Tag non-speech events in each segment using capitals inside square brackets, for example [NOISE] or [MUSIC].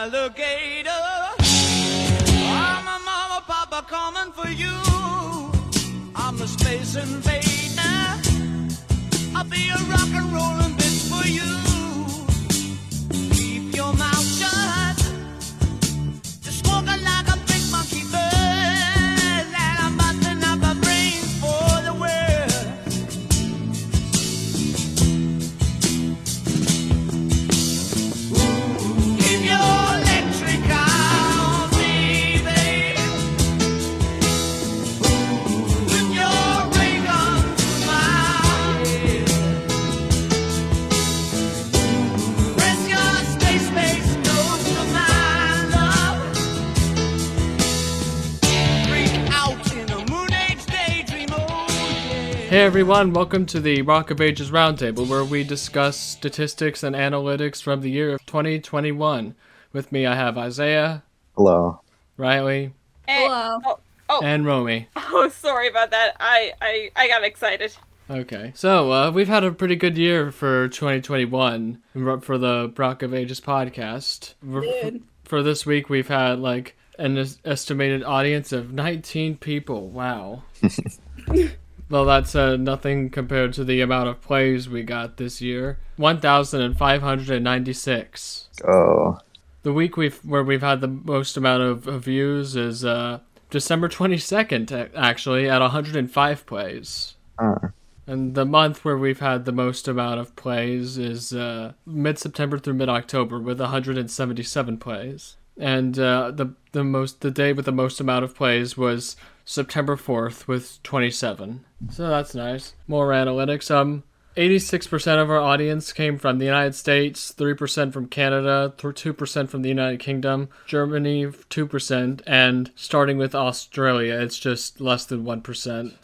alligator. I'm a mama, papa coming for you. I'm a space invader. I'll be a rock and rollin' bitch for you. Hey everyone, welcome to the Rock of Ages Roundtable, where we discuss statistics and analytics from the year of 2021. With me, I have Isaiah, Hello. Riley, Hello. Oh, oh, and Romy. [LAUGHS] oh, sorry about that. I, I, I got excited. Okay, so uh, we've had a pretty good year for 2021 for the Rock of Ages podcast. For, Good. for this week, we've had like an estimated audience of 19 people. Wow. [LAUGHS] [LAUGHS] Well, that's uh, nothing compared to the amount of plays we got this year. 1,596. Oh, The week we've where we've had the most amount of, of views is uh, December 22nd, actually, at 105 plays. uh, And the month where we've had the most amount of plays is uh, mid September through mid October with 177 plays. And uh, the the most the day with the most amount of plays was September 4th with 27. So that's nice. More analytics. Um, 86% of our audience came from the United States, 3% from Canada, 2% from the United Kingdom, Germany 2%, and starting with Australia, it's just less than 1%.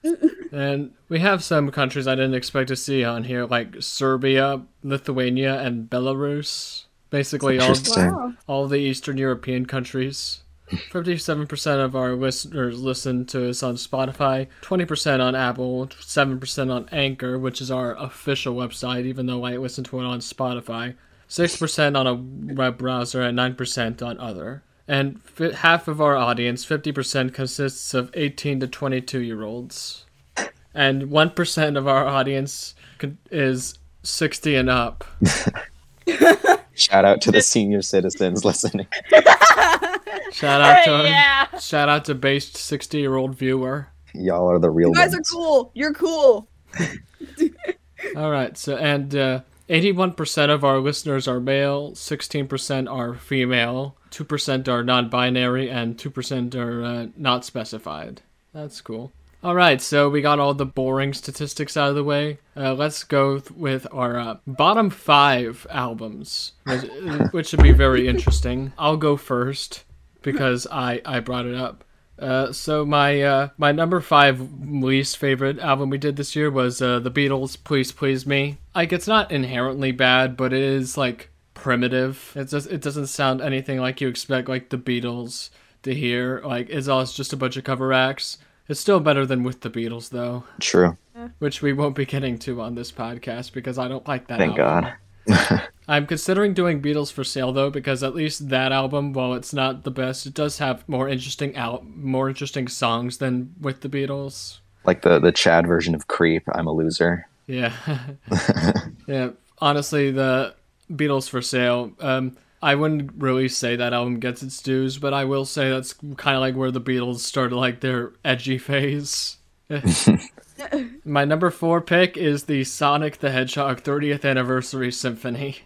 [LAUGHS] And we have some countries I didn't expect to see on here, like Serbia, Lithuania, and Belarus. Basically, all, Wow. all the Eastern European countries. 57% of our listeners listen to us on Spotify, 20% on Apple, 7% on Anchor, which is our official website, even though I listen to it on Spotify, 6% on a web browser, and 9% on other. And fi half of our audience, 50%, consists of 18 to 22 year olds. And 1% of our audience is 60 and up. [LAUGHS] shout out to the [LAUGHS] senior citizens listening. [LAUGHS] Shout out to yeah. shout out to based 60 year old viewer. Y'all are the real You guys are cool. You're cool. [LAUGHS] All right, so and uh, 81% of our listeners are male, 16% are female, 2% are non-binary, and 2% are uh, not specified. That's cool. All right, so we got all the boring statistics out of the way. Uh, let's go th- with our uh, bottom five albums, which, which should be very interesting. I'll go first because I I brought it up. Uh, so my uh, my number five least favorite album we did this year was uh, the Beatles' "Please Please Me." Like it's not inherently bad, but it is like primitive. It just it doesn't sound anything like you expect like the Beatles to hear. Like it's all just a bunch of cover acts. It's still better than with the Beatles though, True. which we won't be getting to on this podcast because I don't like that. Thank album. God. [LAUGHS] I'm considering doing Beatles for sale though, because at least that album, while it's not the best, it does have more interesting out, more interesting songs than with the Beatles. Like the the Chad version of Creep. I'm a loser. Yeah, [LAUGHS] [LAUGHS] yeah. Honestly, the Beatles for sale. Um, I wouldn't really say that album gets its dues, but I will say that's kind of like where the Beatles started like their edgy [LAUGHS] phase. [LAUGHS] My number four pick is the Sonic the Hedgehog 30th Anniversary Symphony,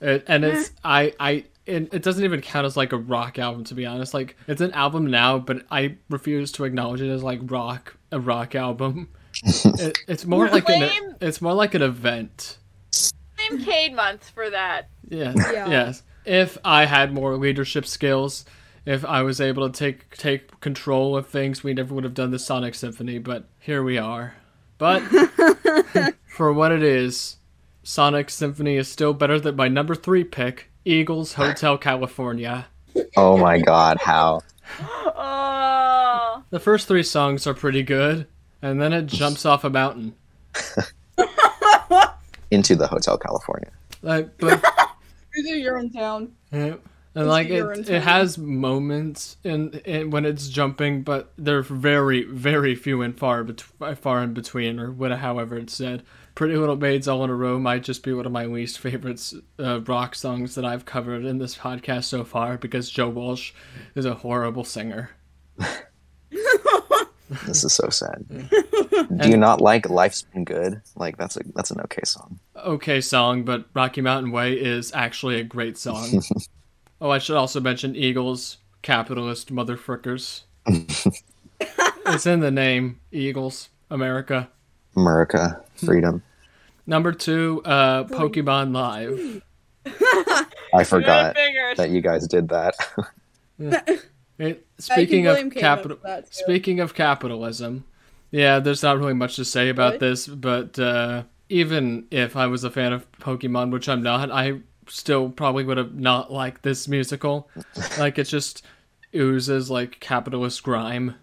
it, and it's [LAUGHS] I I it, it doesn't even count as like a rock album to be honest. Like it's an album now, but I refuse to acknowledge it as like rock a rock album. [LAUGHS] it, it's more like an Lame. it's more like an event. Name Cade month for that. Yeah. Yeah. Yes. If I had more leadership skills, if I was able to take take control of things, we never would have done the Sonic Symphony, but here we are. But [LAUGHS] for what it is, Sonic Symphony is still better than my number 3 pick, Eagles Hotel California. Oh my God. How? Oh. The first 3 songs are pretty good, and then it jumps off a mountain. [LAUGHS] Into the Hotel California. Like but [LAUGHS] You do your own town. Yeah. And like it, it has moments in, in when it's jumping, but they're very, very few and far bet- far in between, or whatever. however it's said. Pretty Little Maids All in a Row might just be one of my least favorites uh, rock songs that I've covered in this podcast so far because Joe Walsh is a horrible singer. [LAUGHS] This is so sad. Do you not like Life's Been Good? Like that's a that's an okay song. Okay song, but Rocky Mountain Way is actually a great song. [LAUGHS] oh, I should also mention Eagles, capitalist motherfuckers. [LAUGHS] it's in the name, Eagles, America. America, freedom. [LAUGHS] Number two, uh, Pokemon Live. I forgot that you guys did that. [LAUGHS] It, speaking of capital, for that, too. speaking of capitalism, yeah, there's not really much to say about Really? this, but uh, even if I was a fan of Pokemon, which I'm not, I still probably would have not liked this musical. like it just oozes like capitalist grime,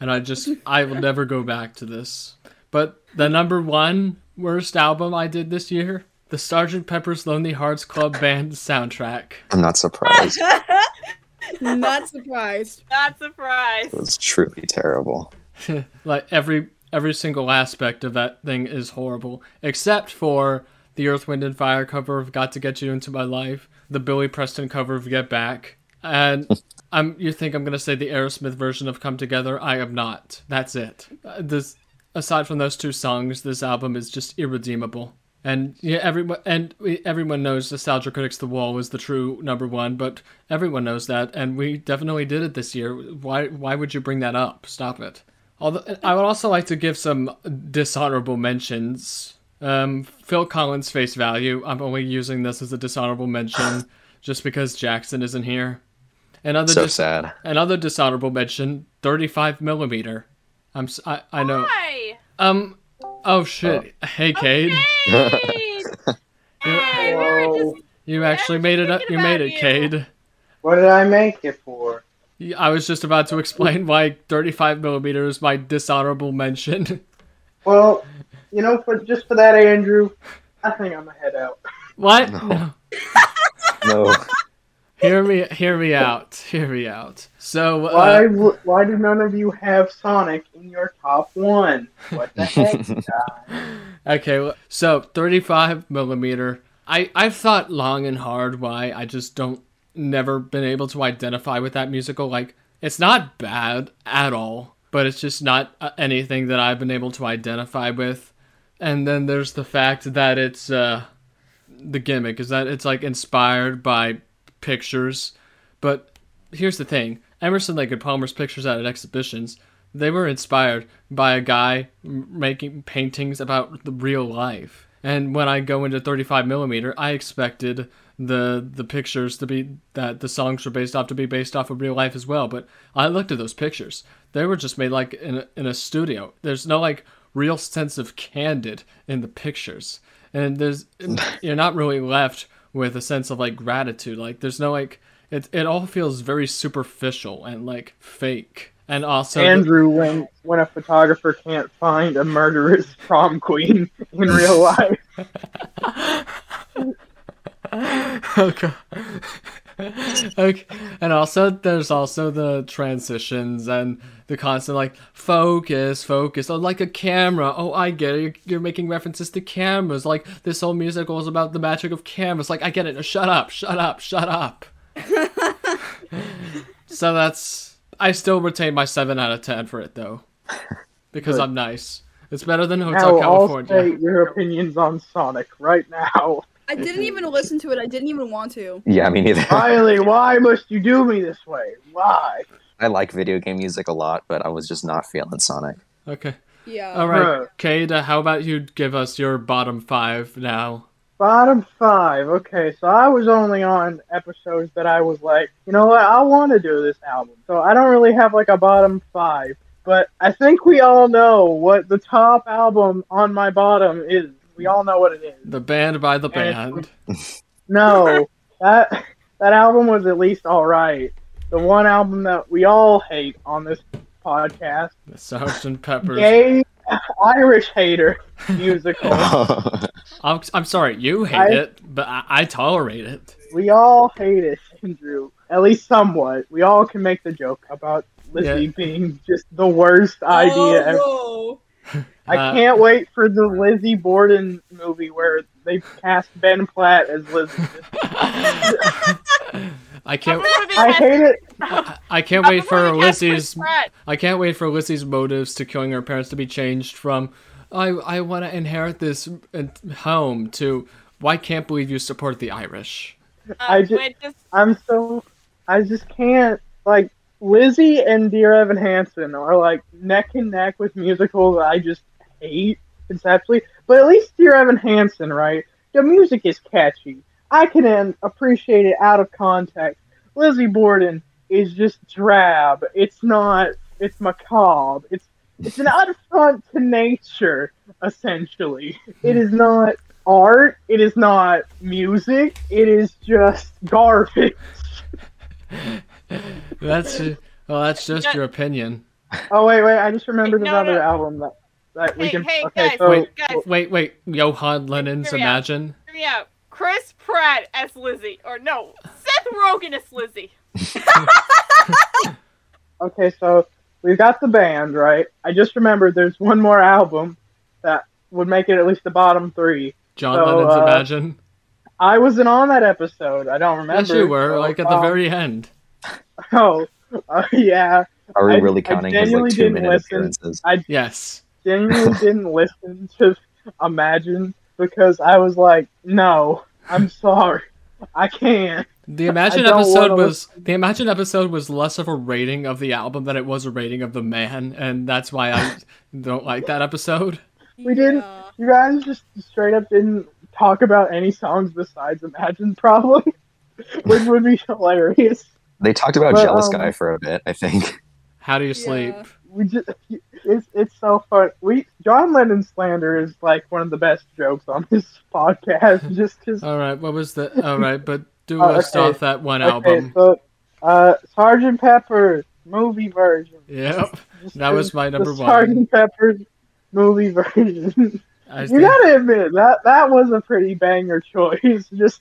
and I just I will never go back to this. But the number one worst album I did this year, the Sgt. Pepper's Lonely Hearts Club Band soundtrack. I'm not surprised. [LAUGHS] Not surprised. Not surprised. It was truly terrible. [LAUGHS] like every every single aspect of that thing is horrible except for the earth wind and fire cover of got to get you into my life the billy preston cover of get back and [LAUGHS] i'm you think i'm gonna say the aerosmith version of come together i am not that's it Uh, this aside from those two songs this album is just irredeemable and yeah, everyone and everyone knows Nostalgia Critics The Wall is the true number one, but everyone knows that, and we definitely did it this year. Why? Why would you bring that up? Stop it. Although I would also like to give some dishonorable mentions. Um, Phil Collins' face value. I'm only using this as a dishonorable mention [SIGHS] just because Jackson isn't here. Another So dis- sad. another dishonorable mention. 35 millimeter. I'm. s- I, I know. Hi. Um. Oh shit. Hey, Cade. Hey. [LAUGHS] hey, we were just You actually made it up. You made it, you. Cade. What did I make it for? I was just about to explain why 35 millimeter is my dishonorable mention. [LAUGHS] Well, you know, for just for that, Andrew, I think I'm gonna head out. what? No. No. No. Hear me. Hear me out. Hear me out. So. Why? Uh, w- Why do none of you have Sonic in your top one? What the heck? [LAUGHS] okay. well, So 35 millimeter. I I've thought long and hard why I just don't never been able to identify with that musical. Like it's not bad at all, but it's just not uh, anything that I've been able to identify with. And then there's the fact that it's uh the gimmick is that it's like inspired by pictures. But here's the thing: Emerson, Lake and Palmer's pictures out at exhibitions, they were inspired by a guy making paintings about the real life. And when I go into 35 millimeter, I expected the the pictures to be that the songs were based off to be based off of real life as well. But I looked at those pictures; they were just made like in a, in a studio. There's no like real sense of candid in the pictures, and there's [LAUGHS] you're not really left with a sense of like gratitude. Like there's no like it. It all feels very superficial and like fake. And also, the- Andrew, when when a photographer can't find a murderous prom queen in real [LAUGHS] life, [LAUGHS] okay. okay. And also, there's also the transitions and the constant like focus, focus, oh, like a camera. Oh, I get it. You're, you're making references to cameras. Like this whole musical is about the magic of cameras. Like I get it. Shut up. Shut up. Shut up. so that's. I still retain my seven out of ten for it though, because Good. I'm nice. It's better than now Hotel I'll California. state your opinions on Sonic right now. I didn't even listen to it. I didn't even want to. Yeah, me neither. [LAUGHS] Riley, why must you do me this way? Why? I like video game music a lot, but I was just not feeling Sonic. Okay. Yeah. All right, Bruh. Kate. Uh, how about you give us your bottom five now? Bottom five. Okay, so I was only on episodes that I was like, you know what, I want to do this album. So I don't really have like a bottom five. But I think we all know what the top album on my bottom is. We all know what it is. The band by the And- band. [LAUGHS] No, that that album was at least all right. The one album that we all hate on this podcast, The Sgt. Pepper's. gay Irish hater musical. [LAUGHS] I'm, I'm sorry, you hate I- it, but I, I tolerate it. we all hate it. Andrew. At least somewhat. We all can make the joke about Lizzie Yeah. being just the worst idea oh, ever. Oh, I Uh, can't wait for the Lizzie Borden movie where they cast Ben Platt as Lizzie. I can't. I hate it. [LAUGHS] I can't wait for Lizzie's. I can't wait for Lizzie's motives to killing her parents to be changed from I I want to inherit this uh, home to why can't believe you support the Irish. I Uh, ju- wait, just I'm so I just can't like Lizzie and Dear Evan Hansen are like neck and neck with musicals that I just hate conceptually. But at least Dear Evan Hansen, right? The music is catchy. I can appreciate it out of context. Lizzie Borden is just drab. It's not. It's macabre. It's it's an affront to nature, essentially. It is not art. It is not music. It is just garbage. [LAUGHS] [LAUGHS] That's well, that's just your opinion. Oh wait, wait! I just remembered No, another no. album that that we can. hey, okay, guys, so Wait, guys. Wait, wait, Johann Lennon's Hear me out. Imagine. hear me out. Chris Pratt as Lizzie, or no, Seth Rogen as Lizzie. [LAUGHS] okay, so we've got the band, right? I just remembered there's one more album that would make it at least the bottom three. John So, Lennon's uh, Imagine. I wasn't on that episode. I don't remember. Yes, you were. so, Like at the um, very end. [LAUGHS] Oh, uh, yeah. Are we really I counting his like two minute listen. appearances? Yes. Genuinely [LAUGHS] didn't listen to Imagine because I was like, no, I'm sorry, I can't. The Imagine episode wanna was the Imagine episode was less of a rating of the album than it was a rating of the man, and that's why I [LAUGHS] don't like that episode. We didn't- You guys just straight up didn't talk about any songs besides Imagine, probably, which would be hilarious. They talked about But, Jealous um, Guy for a bit, I think. [LAUGHS] How do you sleep? Yeah. We just it's it's so fun. We John Lennon slander is like one of the best jokes on this [LAUGHS] podcast. [LAUGHS] Just because All right, what was the? All right, but do Oh, list okay. off that one okay, album. so uh, Sergeant Pepper movie version. Yep, Just that was my number the one. Sergeant Pepper's movie version. I you think- gotta admit that that was a pretty banger choice. Just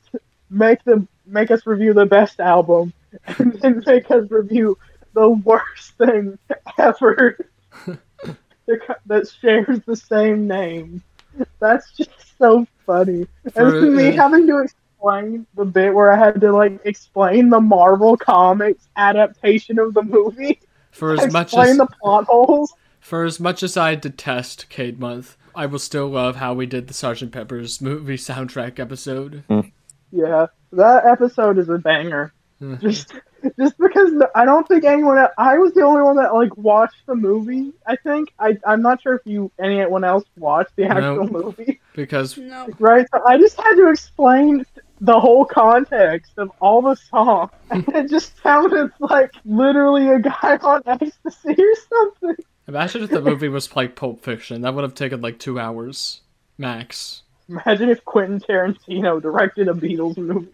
make them make us review the best album, and then make us review the worst thing ever [LAUGHS] that shares the same name. That's just so funny. For, and me uh, having to explain the bit where I had to like explain the Marvel Comics adaptation of the movie, for as much as the plot holes. for as much as I detest Cade Month, I will still love how we did the Sergeant Pepper's movie soundtrack episode. Yeah, that episode is a banger. [LAUGHS] Just, just because I don't think anyone. el- I was the only one that like watched the movie. I think I. I'm not sure if you anyone else watched the actual No. movie, Because No. [LAUGHS] right? So I just had to explain the whole context of all the songs, [LAUGHS] and it just sounded like literally a guy on ecstasy or something. imagine if the movie was like Pulp Fiction, that would have taken like two hours max. Imagine if Quentin Tarantino directed a Beatles movie.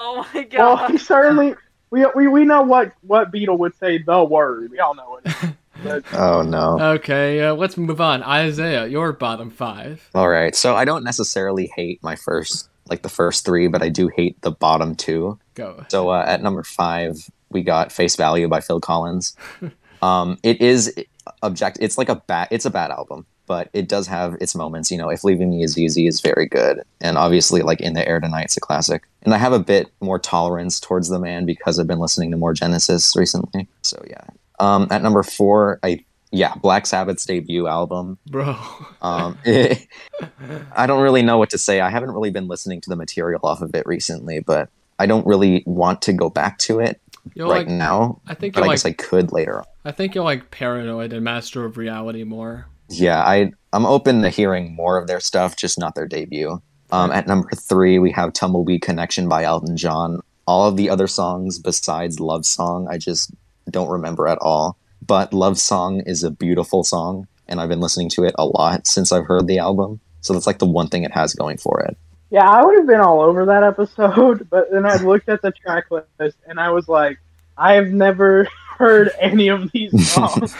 Oh my god. [LAUGHS] Well, god. he [LAUGHS] certainly. We, we, we know what, what Beatle would say the word. We all know it. [LAUGHS] But Oh no. Okay, uh, let's move on. Isaiah, your bottom five. All right. So I don't necessarily hate my first, like the first three, but I do hate the bottom two. Go. So uh, at number five, we got Face Value by Phil Collins. um, it is object. It's like a bad. It's a bad album, but it does have its moments. You know, if Leaving Me Is Easy is very good, and obviously like In the Air Tonight, it's a classic. And I have a bit more tolerance towards the man because I've been listening to more Genesis recently. So yeah. Um, at number four, I yeah, Black Sabbath's debut album. Bro. Um, [LAUGHS] I don't really know what to say. I haven't really been listening to the material off of it recently, but I don't really want to go back to it You're right like now. I think But I like guess I could later on. I think you're like paranoid and master of reality more. Yeah, I I'm open to hearing more of their stuff, just not their debut. Um, at number three, we have Tumbleweed Connection by Elton John. All of the other songs besides Love Song, I just don't remember at all. But Love Song is a beautiful song, and I've been listening to it a lot since I've heard the album. So that's like the one thing it has going for it. yeah, I would have been all over that episode, [LAUGHS] but then I looked at the track list and I was like, I have never heard any of these [LAUGHS] songs.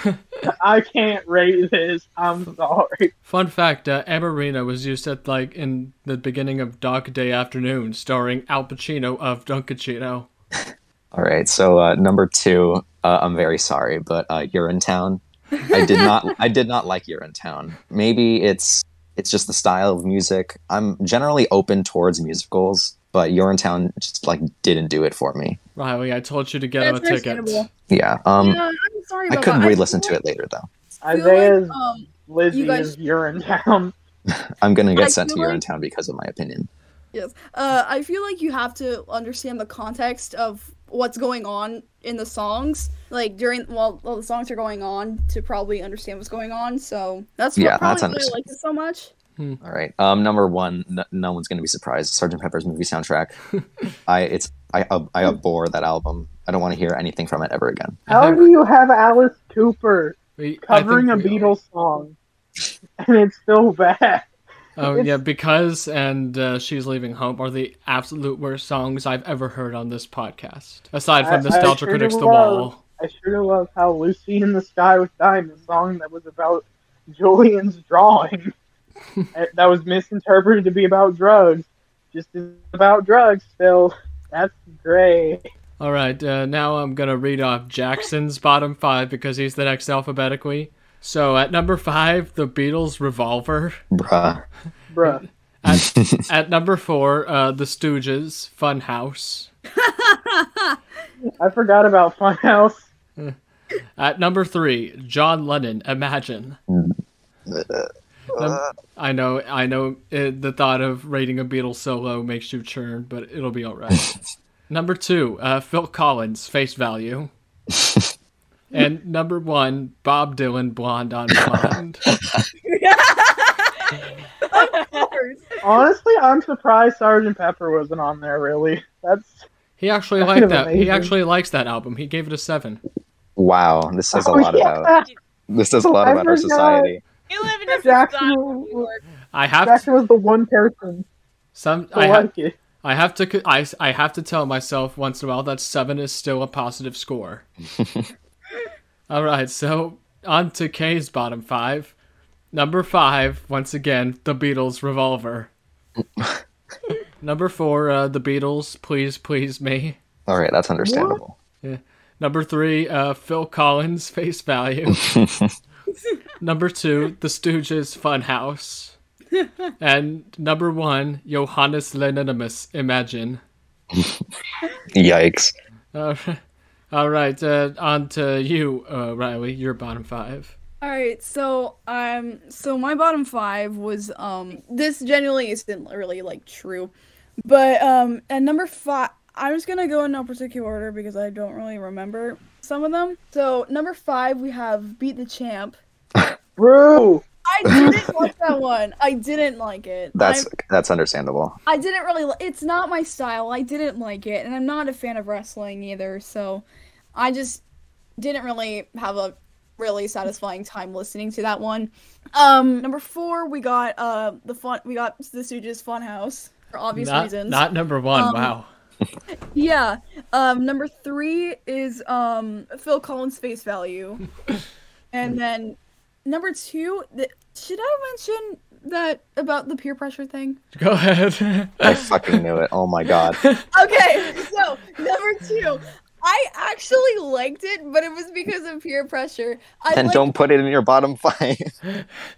I can't rate this. I'm sorry. Fun fact: uh, Amoreena was used at like in the beginning of Dog Day Afternoon, starring Al Pacino of Dunkachino. [LAUGHS] All right, so uh, number two, uh, I'm very sorry, but uh, Urinetown. I did [LAUGHS] not. I did not like Urinetown. Maybe it's it's just the style of music. I'm generally open towards musicals, but Urinetown just like didn't do it for me. Riley, I told you to get That's him a ticket. Yeah. Um, yeah, I'm sorry I couldn't that. re-listen feel to like- it later though. I feel like, Isaiah's um, Lizzie you guys- is Urinetown. [LAUGHS] I'm gonna I get sent to feel like- Urinetown because of my opinion. Yes. Uh, I feel like you have to understand the context of what's going on in the songs, like during while, while the songs are going on, to probably understand what's going on. So that's what Yeah, probably that's why I like it so much. All right. Um, number one, n- no one's gonna be surprised. Sergeant Pepper's movie soundtrack. [LAUGHS] I it's I I abhor that album. I don't want to hear anything from it ever again. How do you have Alice Cooper We- covering a think we- Beatles song, and it's so bad? Oh It's- yeah, because and uh, she's leaving home are the absolute worst songs I've ever heard on this podcast. Aside from I- I Nostalgia sure Critics, The love- Wall. I sure love how Lucy in the Sky with Diamonds song that was about Julian's drawing. [LAUGHS] That was misinterpreted to be about drugs. Just about drugs Phil. That's great. All right, uh, now I'm gonna read off Jackson's bottom five because he's the next alphabetically. So at number five, the Beatles' Revolver. Bruh. Bruh. [LAUGHS] At, at number four, uh, the Stooges' Funhouse. [LAUGHS] I forgot about Funhouse. At number three, John Lennon, Imagine. Num- I know, I know. It, the thought of rating a Beatles solo makes you churn, but it'll be all right. [LAUGHS] number two, uh, Phil Collins, Face Value. [LAUGHS] and number one, Bob Dylan, Blonde on Blonde. [LAUGHS] Honestly, I'm surprised Sergeant Pepper wasn't on there. Really, that's He actually liked of that. He actually likes that album. He gave it a seven. Wow. This says a Oh, lot yeah. about this says a lot I about our society. You live in a Jackson- society, New York. I have Jackson was the one person some. to I have. like it. I have to. I, I have to tell myself once in a while that seven is still a positive score. [LAUGHS] All right, so on to K's bottom five. Number five, once again, the Beatles' Revolver. [LAUGHS] Number four, uh, the Beatles' Please Please Me. All right, that's understandable. Yeah. Number three, uh, Phil Collins' Face Value. [LAUGHS] number two, The Stooges' Funhouse. [LAUGHS] and number one, Johannes Lenonimus, Imagine. [LAUGHS] Yikes. Uh, all right, uh, on to you, uh, Riley. Your bottom five. All right, so um, so my bottom five was um, this genuinely isn't really like true, but um, at number five, I'm just gonna go in no particular order because I don't really remember some of them. So number five, we have Beat the Champ. Bro, I didn't like that one. I didn't like it. That's I, that's understandable. I didn't really. li- It's not my style. I didn't like it, and I'm not a fan of wrestling either. So, I just didn't really have a really satisfying time listening to that one. Um, number four, we got uh the fun. We got the Stooges Funhouse for obvious Not, reasons. not number one. Um, wow. [LAUGHS] Yeah. Um, number three is um Phil Collins Face Value, [LAUGHS] and then number two. The, should I mention that about the peer pressure thing? [LAUGHS] Go ahead. I fucking knew it. Oh my god. [LAUGHS] Okay, so number two, I actually liked it, but it was because of peer pressure. I Then liked, don't put it in your bottom five.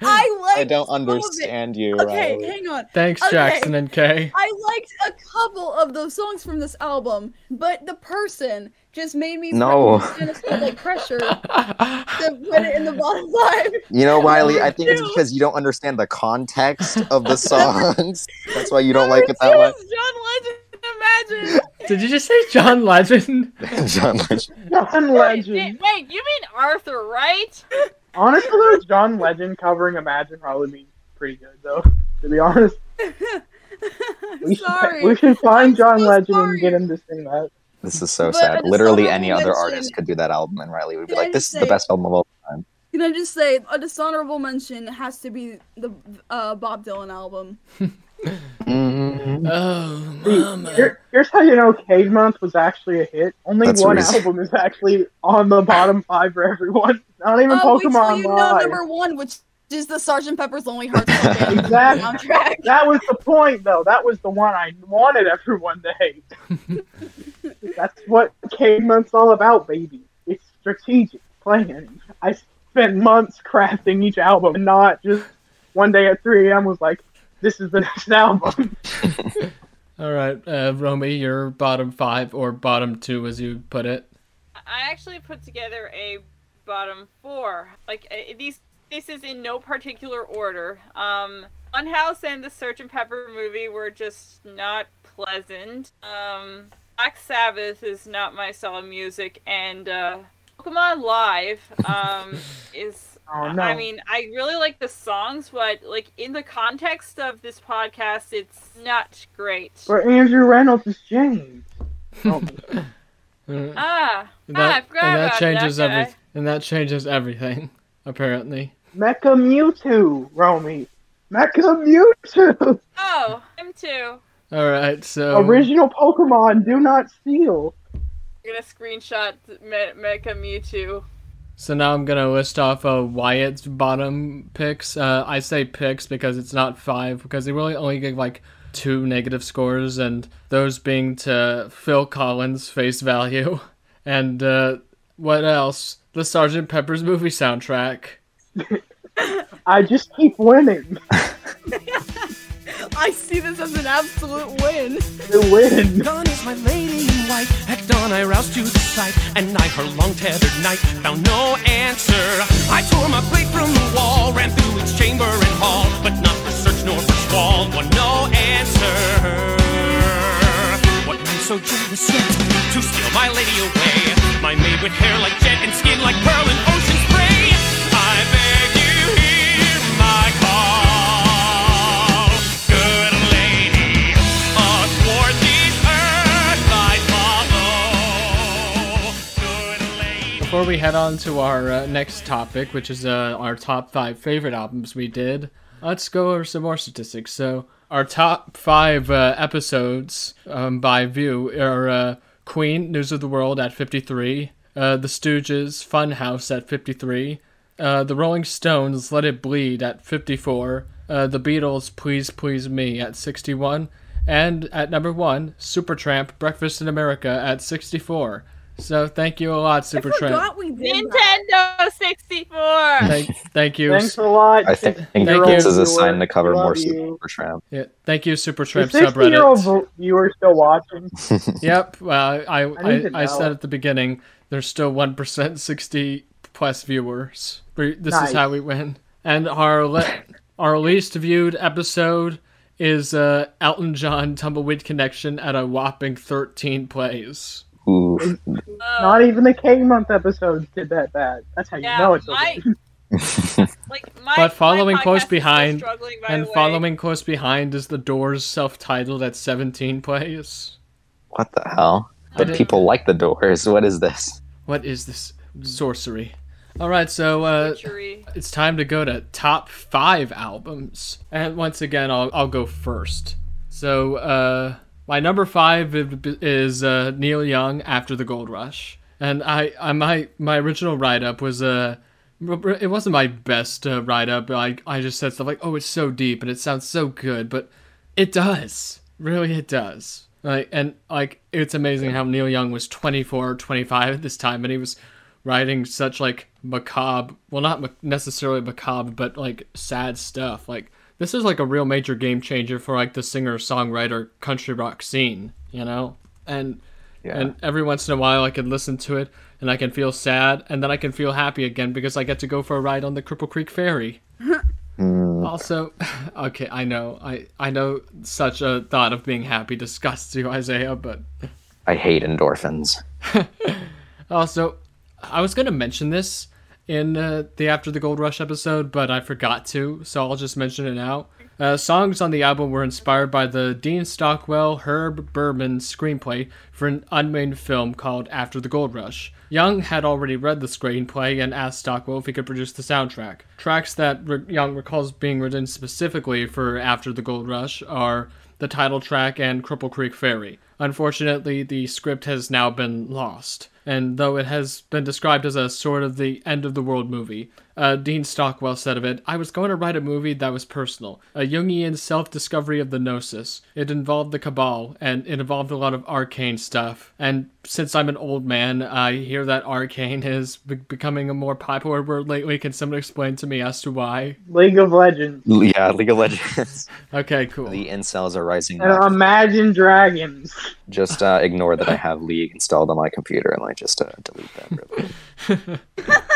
I [LAUGHS] liked. I don't some of it. understand you. Okay, Riley. hang on. Thanks, Okay. Jackson and Kay. I liked a couple of those songs from this album, but the person just made me No. kind of feel like pressure [LAUGHS] to put it in the bottom five. You know, Riley, I think it's because you don't understand the context of the [LAUGHS] songs. That's why you don't like it that much. is John Legend. Imagine. Did you just say John Legend? [LAUGHS] John Legend. John Wait, Legend. wait, you mean Arthur, right? Honestly, though, John Legend covering Imagine probably be pretty good, though. To be honest, [LAUGHS] we should, Sorry. we should find I'm John so Legend sorry. and get him to sing that. This is so But sad. Literally any wanna other artist could do that album, and Riley would be like, "This just is the best album of all time." Can I just say a dishonorable mention has to be the uh, Bob Dylan album. [LAUGHS] Mm, Oh, mama. here- here's how you know Cade Month was actually a hit. Only That's one reason. album is actually on the bottom five for everyone. [LAUGHS] Not even wait till Pokemon you know Live. number one, which is the Sergeant Pepper's Lonely Hearts Club [LAUGHS] Band Exactly. soundtrack. That was the point, though. That was the one I wanted everyone to hate. [LAUGHS] That's what Cade Month's all about, baby. It's strategic planning. I spent months crafting each album, and not just one day at 3 a.m. was like, this is the next album. [LAUGHS] All right, uh, Romy, your bottom five or bottom two, as you put it. I actually put together a bottom four. Like uh, these, this is in no particular order. Um, Funhouse and the Sergeant Pepper movie were just not pleasant. Um, Black Sabbath is not my style of music, and uh, Pokemon Live um, [LAUGHS] is. Oh, no. I mean, I really like the songs, but like in the context of this podcast, it's not great. But Andrew Reynolds is James. Oh, [LAUGHS] Ah, that, ah, I forgot and that about changes that guy. every, and that changes everything, apparently. Mecha Mewtwo, Romy. Mecha Mewtwo! Oh, him too. All right, so Original Pokemon, do not steal. I'm gonna screenshot Me- Mecha Mewtwo. So now I'm gonna list off uh, Wyatt's bottom picks. Uh, I say picks because it's not five because they really only gave like two negative scores, and those being to Phil Collins face value, [LAUGHS] and uh, what else? The Sergeant Pepper's movie soundtrack. [LAUGHS] I just keep winning. [LAUGHS] I see this as an absolute win. You win. Dawn is my lady in white. At dawn I roused to the sight, and I, her long-tethered knight, found no answer. I tore my blade from the wall, ran through each chamber and hall, but not for search nor for squall, won no answer. What man so jealous yet to steal my lady away? My maid with hair like jet and skin like pearl and ocean Before we head on to our uh, next topic, which is uh, our top five favorite albums we did, let's go over some more statistics. So, our top five uh, episodes um, by view are uh, Queen, News of the World at 53, uh, The Stooges, Funhouse at 53, uh, The Rolling Stones, Let It Bleed at 54, uh, The Beatles, Please Please Me at 61, and at number one, Supertramp, Breakfast in America at 64. So thank you a lot, I Supertramp. forgot we did that. Nintendo 64. Thank, [LAUGHS] thank you, Thanks a lot. I think, Thank this you. is a sign to cover more you. Supertramp. yeah, thank you, Is Supertramp 60 year old subreddit. viewer still watching? [LAUGHS] Yep, well, I I I, I, said at the beginning, there's still one percent, sixty plus viewers. We- This is how we win. And our le- our least viewed episode is uh, Elton John Tumbleweed Connection at a whopping thirteen plays. Ooh. Not even the K month episodes did that bad. That's how you know it's my, [LAUGHS] like my, But following my close podcast is still behind struggling, and the following close behind is The Doors self-titled at seventeen plays. What the hell? But people like the doors. What is this? What is this sorcery? All right, so uh, it's time to go to top five albums. And once again, I'll, I'll go first. So, uh, my number five is uh, Neil Young after the Gold Rush. And I, I my, my original write up was Uh, it wasn't my best uh, write up. I, I just said stuff like, oh, it's so deep and it sounds so good, but it does. Really, it does. Like, and like, it's amazing how Neil Young was 24 or 25 at this time, and he was writing such like macabre, well, not necessarily macabre, but like sad stuff. Like, this is like a real major game changer for like the singer songwriter country rock scene, you know? And Yeah. and every once in a while I can listen to it and I can feel sad and then I can feel happy again because I get to go for a ride on the Cripple Creek Ferry. Hmm. [LAUGHS] Also, [LAUGHS] okay, I know, I I know such a thought of being happy disgusts you, Isaiah, but I hate endorphins. [LAUGHS] also, I was gonna mention this in uh, the After the Gold Rush episode, but I forgot to, so I'll just mention it now. Uh, songs on the album were inspired by the Dean Stockwell Herb Bermann screenplay for an unmade film called After the Gold Rush. Young had already read the screenplay and asked Stockwell if he could produce the soundtrack. Tracks that Young recalls being written specifically for After the Gold Rush are the title track, and Cripple Creek Ferry. Unfortunately, the script has now been lost, and though it has been described as a sort of the end of the world movie, uh, Dean Stockwell said of it, I was going to write a movie that was personal, a Jungian self discovery of the Gnosis. It involved the Cabal, and it involved a lot of arcane stuff. And since I'm an old man, I hear that arcane is be- becoming a more popular word lately. Can someone explain to me as to why? League of Legends. Yeah, League of Legends. [LAUGHS] Okay, cool. the incels are rising And up. Imagine Dragons. Just uh, ignore that I have League installed on my computer and like just uh, delete that. Really. [LAUGHS]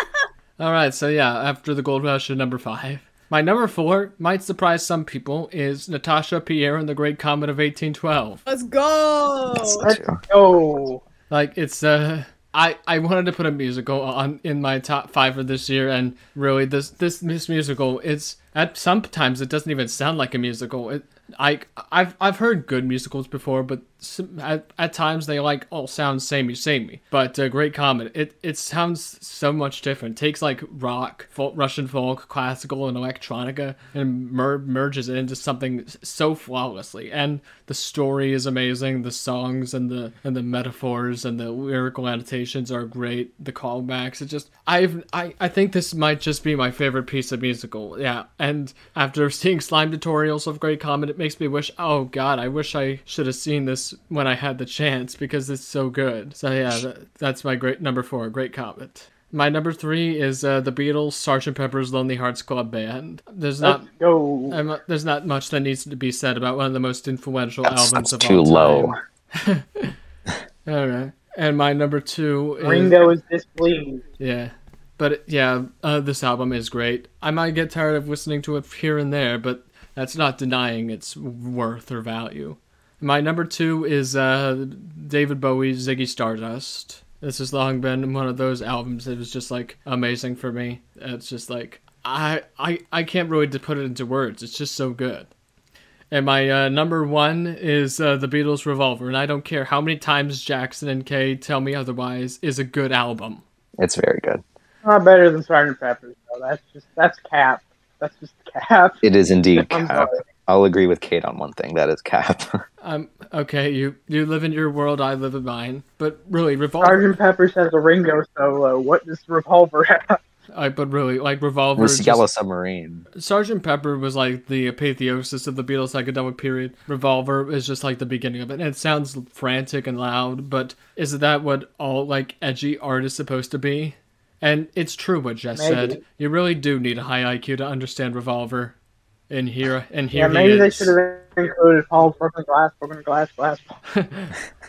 All right, so yeah, after the Gold Rush at number five. My number four might surprise some people is Natasha Pierre and the Great Comet of 1812. Let's go. That's too. Oh, Like it's uh I, I wanted to put a musical on in my top five for this year, and really this this this musical it's at sometimes it doesn't even sound like a musical. It, I I've I've heard good musicals before, but some, at, at times they like all sound samey samey. But uh, Great Comet, it it sounds so much different. takes like rock, folk, Russian folk, classical, and electronica, and mer- merges it into something so flawlessly. And the story is amazing. The songs and the and the metaphors and the lyrical annotations are great. The callbacks, it just I've I I think this might just be my favorite piece of musical. Yeah, and after [LAUGHS] seeing slime tutorials of Great Comet, it makes me wish. Oh God, I wish I should have seen this when I had the chance because it's so good. So yeah, that, that's my great number four, Great Comet. My number three is uh, the Beatles, Sgt. Pepper's Lonely Hearts Club Band. There's not let's go. um, there's not much that needs to be said about one of the most influential That's, albums that's of too all time. Too low. time. [LAUGHS] All right, and my number two is Ringo is displeased. yeah, but yeah, uh, this album is great. I might get tired of listening to it here and there, but that's not denying its worth or value. My number two is uh, David Bowie's Ziggy Stardust. This has long been one of those albums that was just like amazing for me. It's just like I I I can't really put it into words. It's just so good. And my uh, number one is uh, the Beatles' Revolver, and I don't care how many times Jackson and Kay tell me otherwise. Is a good album. It's very good. Not better than Sergeant Pepper's though. That's just that's cap. [LAUGHS] That's just cap. It is indeed I'm Cap. sorry. I'll agree with Kate on one thing. That is Cap. [LAUGHS] Um, okay, you you live in your world, I live in mine. But really, Revolver. Sergeant Pepper has a Ringo solo. What does Revolver have? I, but really, like Revolver. the is just- Yellow Submarine. Sergeant Pepper was like the apotheosis of the Beatles psychedelic period. Revolver is just like the beginning of it. And it sounds frantic and loud, but is that what all like edgy art is supposed to be? And it's true what Jess Maybe. said. You really do need a high IQ to understand Revolver. And here, and here Yeah, maybe he they should have included Paul broken glass, broken glass, glass.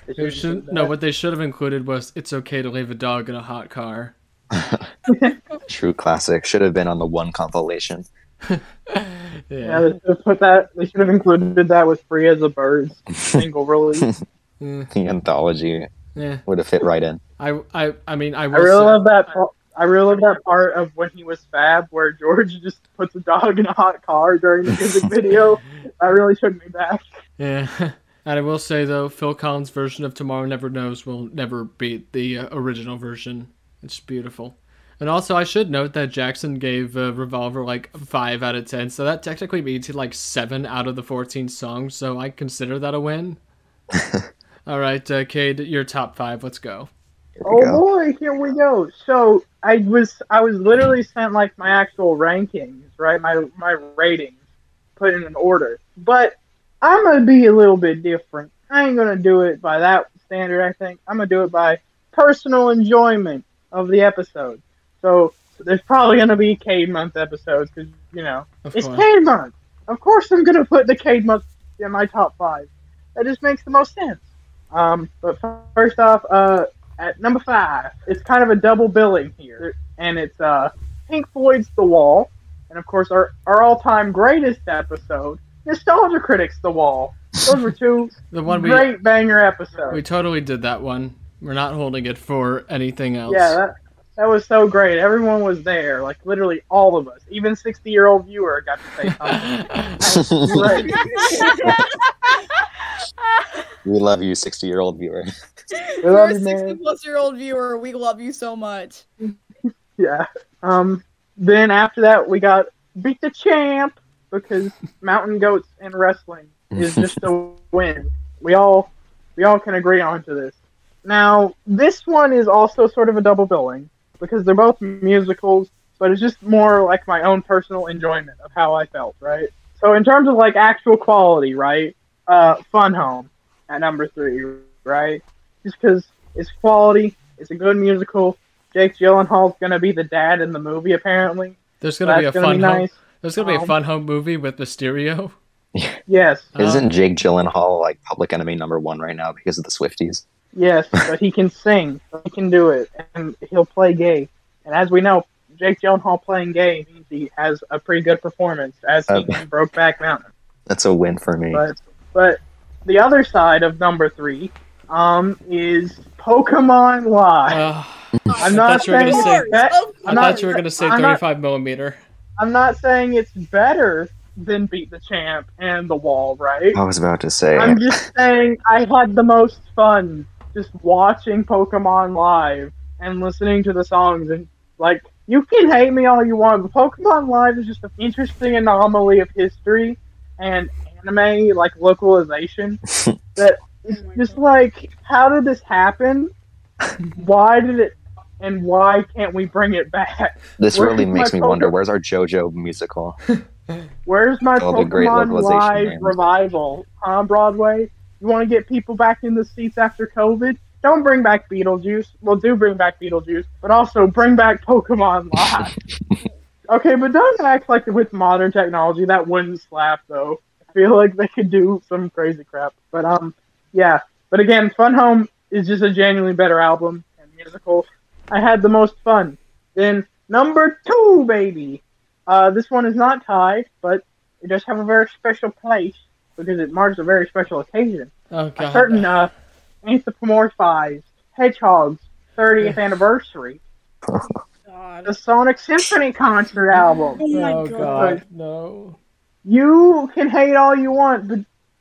They [LAUGHS] They should've should, included no, what they should have included was "It's okay to leave a dog in a hot car." [LAUGHS] True classic. Should have been on the one compilation. [LAUGHS] Yeah, Yeah, they should have put that. They should have included that with "Free as a Bird" single release. The anthology yeah. would have fit right in. I, I, I mean, I I really say, love that. par- I really love that part of when he was Fab, where George just puts a dog in a hot car during the music [LAUGHS] video. I really took me back. Yeah. [LAUGHS] And I will say though, Phil Collins' version of Tomorrow Never Knows will never beat the uh, original version. It's beautiful. And also, I should note that Jackson gave uh, Revolver like five out of ten, so that technically means he like seven out of the fourteen songs. So I consider that a win. [LAUGHS] All right, uh, Cade, your top five. Let's go. Oh go. boy, here we go. So I was I was literally sent like my actual rankings, right? My my ratings put in an order. But I'm gonna be a little bit different. I ain't gonna do it by that standard. I think I'm gonna do it by personal enjoyment of the episode. So there's probably gonna be Cade month episodes because you know Of it's course. Cade month. Of course, I'm gonna put the Cade month in my top five. That just makes the most sense. Um, but first off, uh, at number five, it's kind of a double billing here, and it's uh, Pink Floyd's The Wall, and of course our our all time greatest episode, Nostalgia Critics The Wall. Those were two [LAUGHS] The one we great banger episodes. we totally did that one. We're not holding it for anything else. Yeah, that that was so great. Everyone was there, like literally all of us. Even sixty year old viewer got to say something. [LAUGHS] We love you, 60 year old viewer. We You're love a you, sixty-plus-year-old viewer. We love you so much. [LAUGHS] Yeah. Um. Then after that, we got beat the champ because mountain goats and wrestling. is just a [LAUGHS] win. We all we all can agree on to this. Now, this one is also sort of a double billing because they're both musicals, but it's just more like my own personal enjoyment of how I felt, right? So in terms of like actual quality, right? Uh, Fun Home at number three, right? Just because it's quality, it's a good musical. Jake Gyllenhaal's gonna be the dad in the movie, apparently. There's gonna be a gonna fun be home. nice. There's gonna be a Um, fun home movie with Mysterio. [LAUGHS] Yes, Isn't Jake Gyllenhaal like public enemy number one right now because of the Swifties? Yes, but he can sing. He can do it, and he'll play gay. And as we know, Jake Gyllenhaal playing gay means he has a pretty good performance, as he Uh, in Brokeback Mountain. That's a win for me. But but the other side of number three um is Pokemon Live. Uh, I'm not thought saying gonna it's say- Of bet- I I'm thought not- you were gonna say I'm not- 35 millimeter. I'm not saying it's better than Beat the Champ and The Wall, right? I was about to say. I'm just saying I had the most fun just watching Pokemon Live and listening to the songs and like you can hate me all you want, but Pokemon Live is just an interesting anomaly of history and anime like localization [LAUGHS] that it's Oh just like how did this happen? Why did it and why can't we bring it back? this where's really makes me wonder where's our JoJo musical? Where's my All the great Pokemon Live revival on Broadway? You want to get people back in the seats after COVID? Don't bring back Beetlejuice. Well, do bring back Beetlejuice, but also bring back Pokemon Live. [LAUGHS] okay, but don't act like with modern technology that wouldn't slap though. I feel like they could do some crazy crap. But um, yeah. But again, Fun Home is just a genuinely better album and musical. I had the most fun. Then number two, baby. Uh, this one is not tied, but it does have a very special place because it marks a very special occasion. Oh A certain uh, anthropomorphized hedgehog's 30th [LAUGHS] anniversary. God. The Sonic Symphony concert album. Oh my oh god. god. No. You can hate all you want, but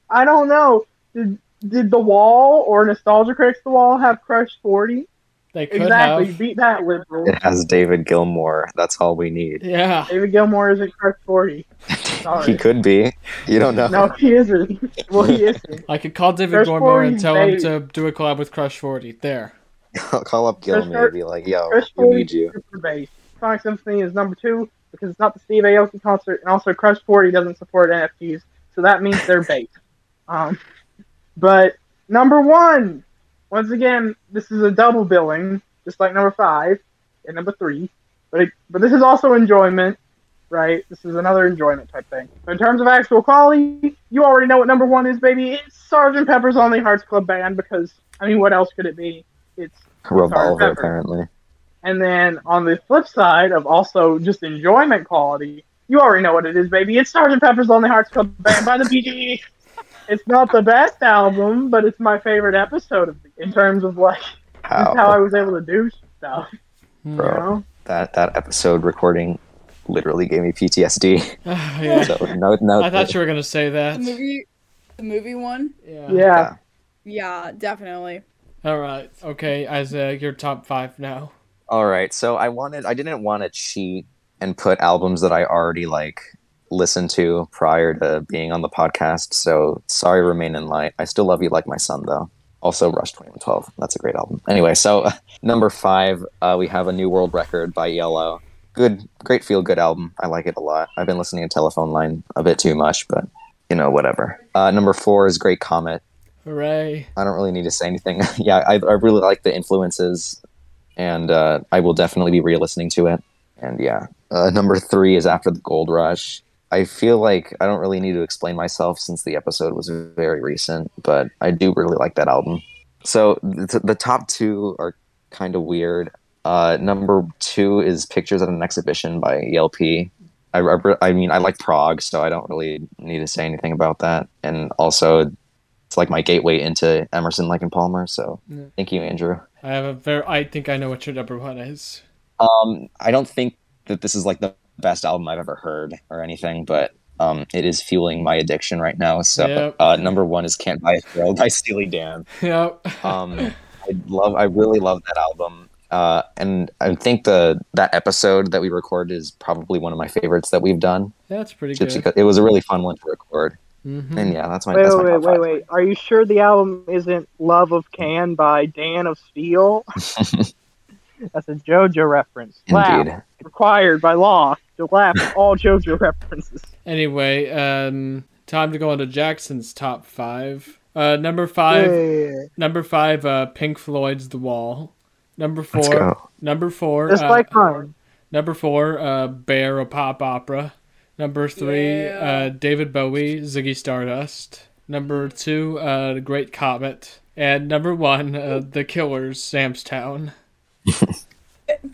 I don't know. Did did the Wall or Nostalgia Critics The Wall have Crush 40? They could Exactly. have. Beat that liberal. It has David Gilmour. That's all we need. Yeah. David Gilmour isn't Crush 40. Sorry. [LAUGHS] He could be. You don't know. No, he isn't. [LAUGHS] Well, he isn't. I could call David Crush Gilmour and 40's tell him to do a collab with Crush 40. There. I'll [LAUGHS] call up Gilmour Chris- and be like, "Yo, Crush we 40 need you." super bass. Sonic Symphony is number two because it's not the Steve Aoki concert, and also Crush 40 doesn't support NFTs, so that means they're bait. Um, but number one, once again, this is a double billing, just like number five and number three. But it, but this is also enjoyment, right? This is another enjoyment type thing. But in terms of actual quality, you already know what number one is, baby. It's Sergeant Pepper's Lonely Hearts Club Band because I mean, what else could it be? It's Revolver, apparently. and then on the flip side of also just enjoyment quality, you already know what it is, baby. It's Sergeant Pepper's Lonely Hearts Club Band by the Gees. It's not the best album, but it's my favorite episode of the, in terms of like How, how I was able to do stuff. Bro. You know? that that episode recording literally gave me PTSD. [SIGHS] yeah. So no, no. I thought you were gonna say The that. movie, the movie one. Yeah. Yeah. Yeah, definitely. All right. Okay, Isaac, your top five now. All right, so I wanted, I didn't want to cheat and put albums that I already like listened to prior to being on the podcast. So sorry, Remain in Light. I still love you like my son, though. Also, Rush 2112. That's a great album. Anyway, so [LAUGHS] number five, uh, we have a New World Record by ELO. Good, great feel good album. I like it a lot. I've been listening to Telephone Line a bit too much, but you know, whatever. Uh, number four is Great Comet. Hooray. I don't really need to say anything. [LAUGHS] yeah, I, I really like the influences, and uh, I will definitely be re-listening to it. And yeah, uh, number three is After the Gold Rush. I feel like I don't really need to explain myself since the episode was very recent, but I do really like that album. So the, the top two are kind of weird. Uh, number two is Pictures at an Exhibition by ELP. I, I, I mean, I like prog, so I don't really need to say anything about that. And also, it's like my gateway into Emerson, Lake and Palmer. So Yeah. thank you, Andrew. I have a very. I think I know what your number one is. Um, I don't think that this is like the best album I've ever heard or anything, but um, it is fueling my addiction right now. So Yep. uh, number one is "Can't Buy a Thrill" by Steely Dan. Yep. Um, [LAUGHS] I love, I really love that album. Uh, and I think the that episode that we recorded is probably one of my favorites that we've done. That's pretty Just good. because it was a really fun one to record. Mhm. And yeah, that's my Wait, that's my wait, top wait, five. wait. Are you sure the album isn't "Love of Can" by Dan of Steel? [LAUGHS] That's a JoJo reference. Laugh. Indeed. Required by law to laugh at all JoJo [LAUGHS] references. Anyway, um, time to go into Jackson's top five. Uh, number five, Yeah. number five, uh, Pink Floyd's The Wall. Number Let's four, go. number four, Just uh, like mine. number four, uh, Bare, a pop opera. Number three, Yeah. uh, David Bowie, Ziggy Stardust. Number two, uh, The Great Comet. And number one, uh, The Killers, Sam's Town. [LAUGHS] it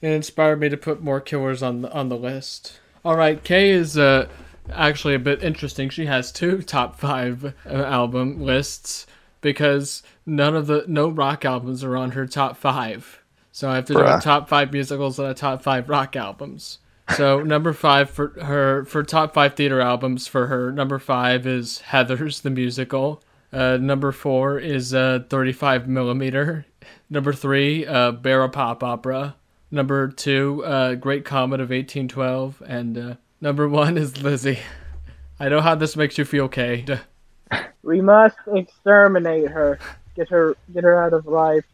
inspired me to put more killers on the, on the list. All right, Kay is uh, actually a bit interesting. She has two [LAUGHS] top five uh, album lists because none of the no rock albums are on her top five. So I have to do a top five musicals and a top five rock albums. So [LAUGHS] number five for her for top five theater albums for her number five is Heathers the musical. Uh, number four is uh, 35 millimeter. Number three, uh, Bare a Pop Opera. Number two, uh, Great Comet of 1812. And uh, number one is Lizzie. I know how this makes you feel, Kay. [LAUGHS] We must exterminate her. Get her get her out of life.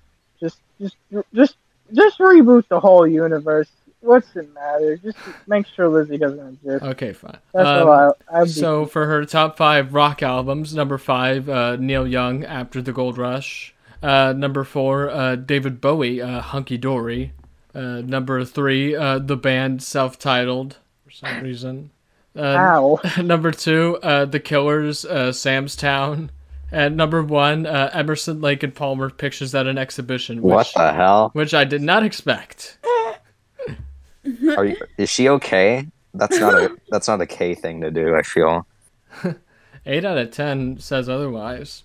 Just just just just reboot the whole universe. What's the matter? Just make sure Lizzie doesn't exist. Okay, fine. That's Um, all I, I'd be So for her top five rock albums, number five, uh, Neil Young, After the Gold Rush. Uh, number four, uh, David Bowie, uh, Hunky Dory. Uh, number three, uh, the band self-titled for some [LAUGHS] reason. Uh, Ow. [LAUGHS] number two, uh, The Killers, uh, Sam's Town. And number one, uh, Emerson, Lake and Palmer Pictures at an Exhibition. Which, What the hell? Which I did not expect. Are you? Is she okay? That's not a [LAUGHS] that's not a K thing to do. I feel. Eight out of ten says otherwise.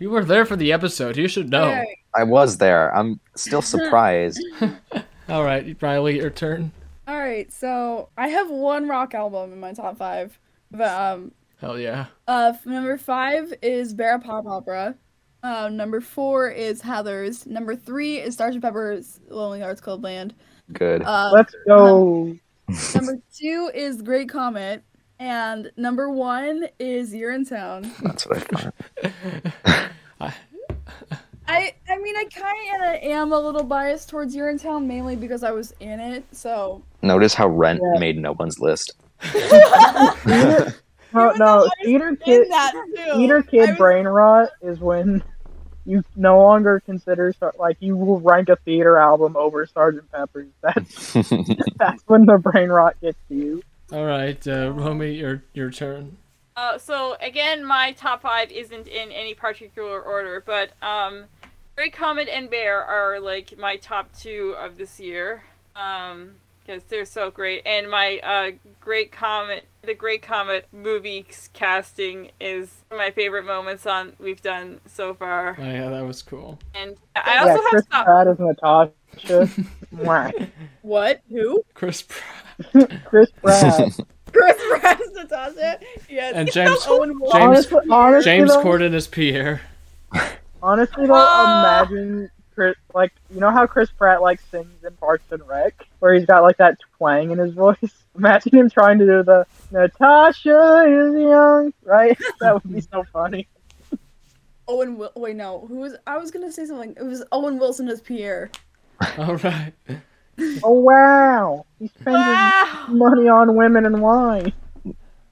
You were there for the episode. You should know. Alright. I was there. I'm still [LAUGHS] surprised. [LAUGHS] All right, Riley, your turn. All right, so I have one rock album in my top five, but um, Hell yeah. uh, number five is Bare Pop Opera. Uh, number four is Heathers. Number three is Sgt. Pepper's Lonely Hearts Club Band. Good. Uh, Let's go. [LAUGHS] number two is Great Comet, and number one is Urinetown. That's what I thought. I I mean I kind of am a little biased towards Urinetown mainly because I was in it. So Notice how Rent Yeah. made no one's list. [LAUGHS] No, no. Theater kid, in theater kid was- brain rot is when you no longer consider like you will rank a theater album over Sgt. Pepper's. [LAUGHS] That's that's when the brain rot gets to you. All right, uh, Romy, your your turn. Uh, so again, my top five isn't in any particular order, but um, Great Comet and Bare are like my top two of this year. Um, because they're so great, and my uh, Great Comet, the Great Comet movie casting is my favorite moments on we've done so far. Oh yeah, that was cool. And I also yeah, have Chris some. Pratt as Natasha. [LAUGHS] What? Who? Chris Pratt [LAUGHS] Chris Pratt. [LAUGHS] Chris [LAUGHS] Pratt Natasha. Yes. and James [LAUGHS] Owen Wilson. James honestly, honestly, James though, Corden is Pierre. Honestly, though, Ah. imagine Chris, like you know how Chris Pratt like sings in Parks and Rec, where he's got like that twang in his [LAUGHS] voice. Imagine him trying to do the Natasha is young, right? That would be so funny. Owen. Wil- Wait, no. Who was? I was gonna say something. It was Owen Wilson as Pierre. All right. [LAUGHS] Oh wow, he spends Wow. money on women and wine.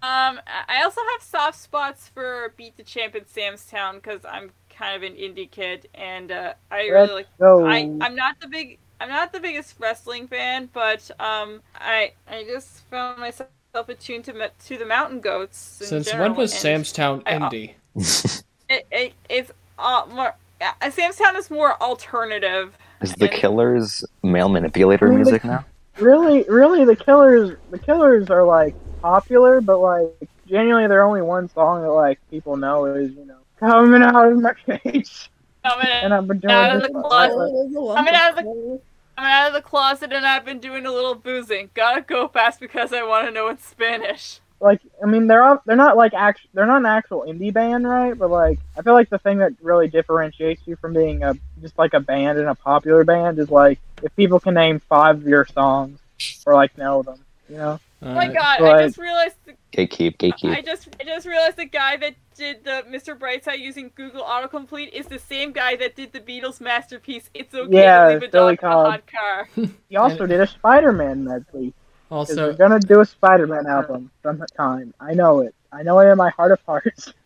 Um, I also have soft spots for Beat the Champ in Sam's Town because I'm kind of an indie kid, and uh, I really Let's like. go. I I'm not the big I'm not the biggest wrestling fan, but um I I just found myself attuned to to the Mountain Goats. In Since general, when was Sam's Town I- indie? [LAUGHS] It, it it's uh, more. Uh, Sam's Town is more alternative. Is the Killers male manipulator Really? music now? really, really, the Killers, the Killers are like popular, but like genuinely, their only one song that like people know is you know coming out of my face, Coming, and I've been doing Out of the closet. Coming out of the- coming out of the closet, and I've been doing a little boozing. Gotta go fast because I want to know in Spanish. Like I mean they're all, they're not like act they're not an actual indie band right but like I feel like the thing that really differentiates you from being a just like a band and a popular band is like if people can name five of your songs or like know them you know Oh my god, I Right. just realized the, Gatekeep, I just I just realized the guy that did the Mr. Brightside using Google autocomplete is the same guy that did the Beatles masterpiece It's Okay Yeah, to Leave a Billy Dog in a Hot Car. [LAUGHS] He also did a Spider-Man medley. 'Cause Also, we're gonna do a Spider-Man album sometime. I know it. I know it in my heart of hearts. [LAUGHS]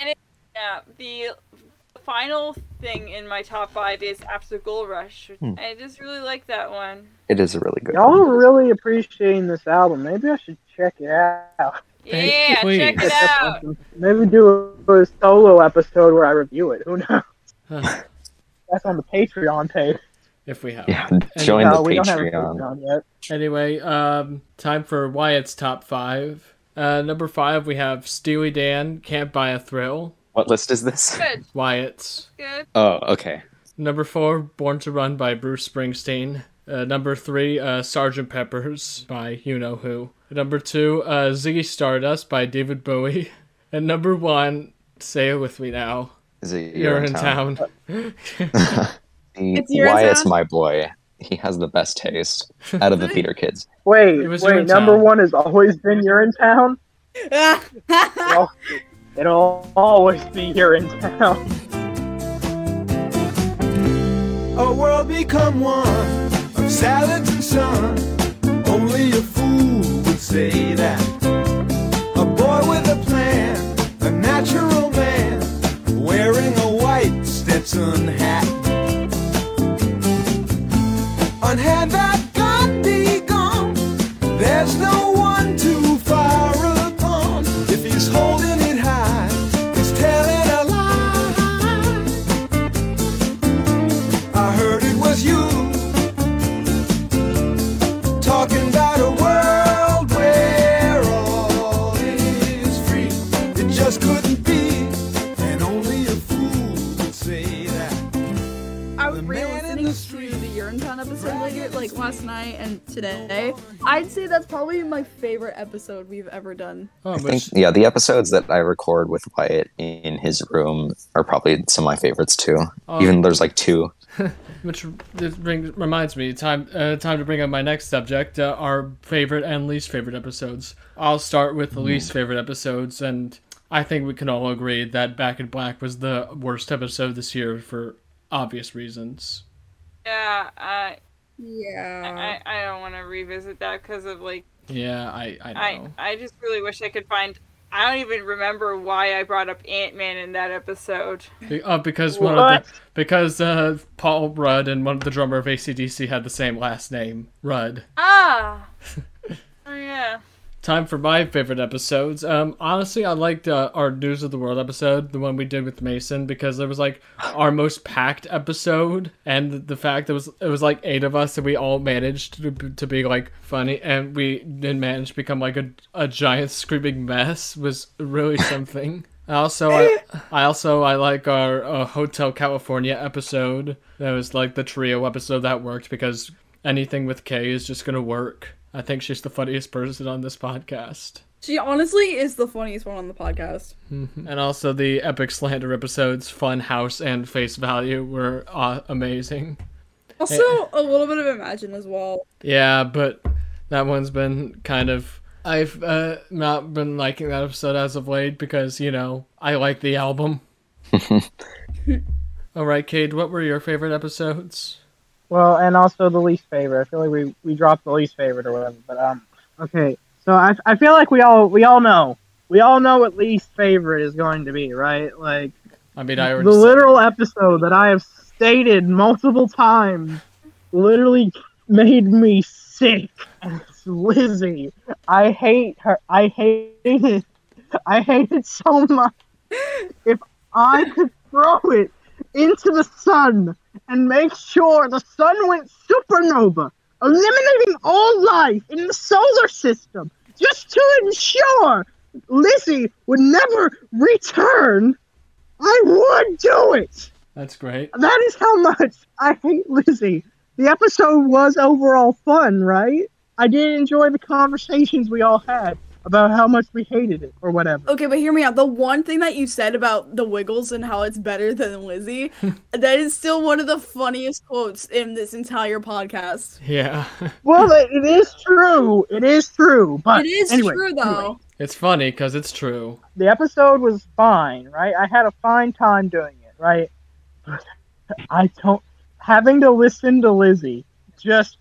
Yeah, the final thing in my top five is After Gold Rush. Hmm. I just really like that one. It is a really good. Y'all one. are really appreciating this album. Maybe I should check it out. Yeah, you, check it out. Maybe do a, a solo episode where I review it. Who knows? huh, That's on the Patreon page. If we have. Yeah, join no, the we don't have a Patreon. Patreon yet. Anyway, um, time for Wyatt's top five. Uh, number five, we have Steely Dan, Can't Buy a Thrill. What list is this? Good, Wyatt's. good. Oh, okay. Number four, Born to Run by Bruce Springsteen. Uh, number three, uh, Sergeant Pepper's by You Know Who. Number two, uh, Ziggy Stardust by David Bowie. [LAUGHS] And number one, say it with me now. Is it Urinetown. The- You're in Wyatt's Town? my boy. He has the best taste [LAUGHS] out of the theater kids. Wait, was wait. Urinetown. Number one has always been Urinetown. [LAUGHS] It'll always be You're in town. A world become one of salads and sun. Only a fool would say that. A boy with a plan, a natural man, wearing a white Stetson hat. Episode we've ever done. Oh, I think, yeah, the episodes that I record with Wyatt in his room are probably some of my favorites too. Oh. Even there's like two. [LAUGHS] which this brings, reminds me, time uh, time to bring up my next subject, uh, our favorite and least favorite episodes. I'll start with the least favorite episodes, and I think we can all agree that Back in Black was the worst episode this year for obvious reasons. Yeah, I Yeah. I, I don't want to revisit that because of like Yeah, I I I know. I just really wish I could find. I don't even remember why I brought up Ant Man in that episode. Be- uh, because one of the because uh, Paul Rudd and one of the drummer of ACDC had the same last name, Rudd. Ah. [LAUGHS] oh yeah. Time for my favorite episodes. Um, honestly, I liked uh, our News of the World episode, the one we did with Mason, because it was like our most packed episode, and the fact that it was it was like eight of us, and we all managed to, to be like funny, and we didn't manage to become like a, a giant screaming mess was really [LAUGHS] something. I Also, I, I also I like our uh, Hotel California episode. That was like the trio episode that worked because anything with K is just gonna work. I think she's the funniest person on this podcast. She honestly is the funniest one on the podcast. And also the epic slander episodes, Fun House and Face Value, were uh, amazing. Also, a little bit of Imagine as well. Yeah, but that one's been kind of. I've uh, not been liking that episode as of late because, you know, I like the album. [LAUGHS] All right, Cade, what were your favorite episodes? Well, and also the least favorite. I feel like we, we dropped the least favorite or whatever. But um, okay. So I, I feel like we all we all know we all know what least favorite is going to be, right? Like I mean, I the literal episode that I have stated multiple times literally made me sick. It's Lizzie, I hate her. I hate it. I hate it so much. If I could throw it into the sun and make sure the sun went supernova, eliminating all life in the solar system, just to ensure Lizzie would never return, I would do it. That's great. That is how much I hate Lizzie. The episode was overall fun, right? I did enjoy the conversations we all had. About how much we hated it or whatever. Okay, but hear me out. The one thing that you said about the Wiggles and how it's better than Lizzie, [LAUGHS] that is still one of the funniest quotes in this entire podcast. Yeah. [LAUGHS] Well, it, it is true. It is true. But It is anyway, true anyway, though. it's funny because it's true. the episode was fine, right? I had a fine time doing it, right? But [LAUGHS] I don't having to listen to Lizzie. Just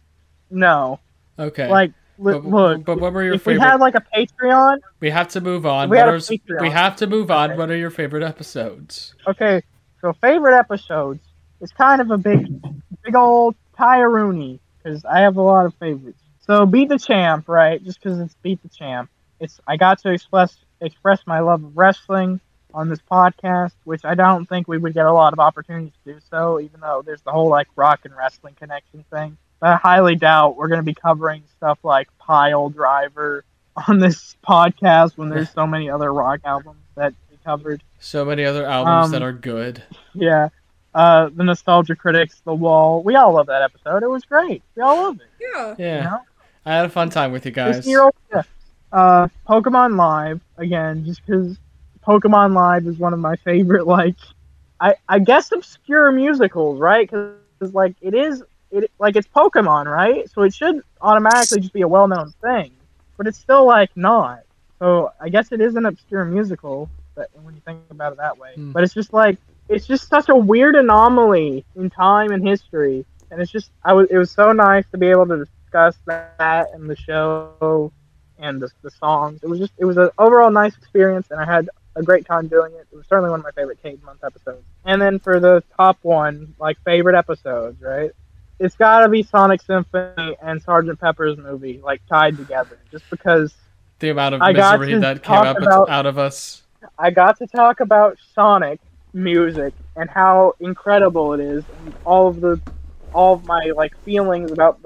no. Okay. Like, li- but, look, but what were your if we favorite? had like a Patreon, we have to move on. we are, we have to move on. Okay. What are your favorite episodes? okay. So favorite episodes is kind of a big, big old Tyrone because I have a lot of favorites. So beat the champ, right? Just because it's beat the champ. It's I got to express express my love of wrestling on this podcast, which I don't think we would get a lot of opportunities to do so, even though there's the whole like rock and wrestling connection thing. But I highly doubt we're going to be covering stuff like Pile Driver on this podcast when there's so many other rock albums that we covered. So many other albums Um, that are good. Yeah. Uh, the Nostalgia Critics, The Wall. We all love that episode. It was great. We all loved it. Yeah. Yeah. You know? I had a fun time with you guys. This year, yeah. uh, Pokemon Live again, just because Pokemon Live is one of my favorite. Like, I I guess obscure musicals, right? Because like it is it like it's Pokemon, right? So it should automatically just be a well-known thing, but it's still like not. So I guess it is an obscure musical, but when you think about it that way, Hmm. but it's just like it's just such a weird anomaly in time and history, and it's just I was it was so nice to be able to discuss that and the show and the, the songs. It was just it was an overall nice experience, and I had a great time doing it. It was certainly one of my favorite Cade Month episodes. And then for the top one, like favorite episodes, right? It's got to be Sonic Symphony and Sergeant Pepper's movie, like tied together, just because the amount of I misery that came up about- out of us. I got to talk about Sonic music and how incredible it is, and all of the, all of my like feelings about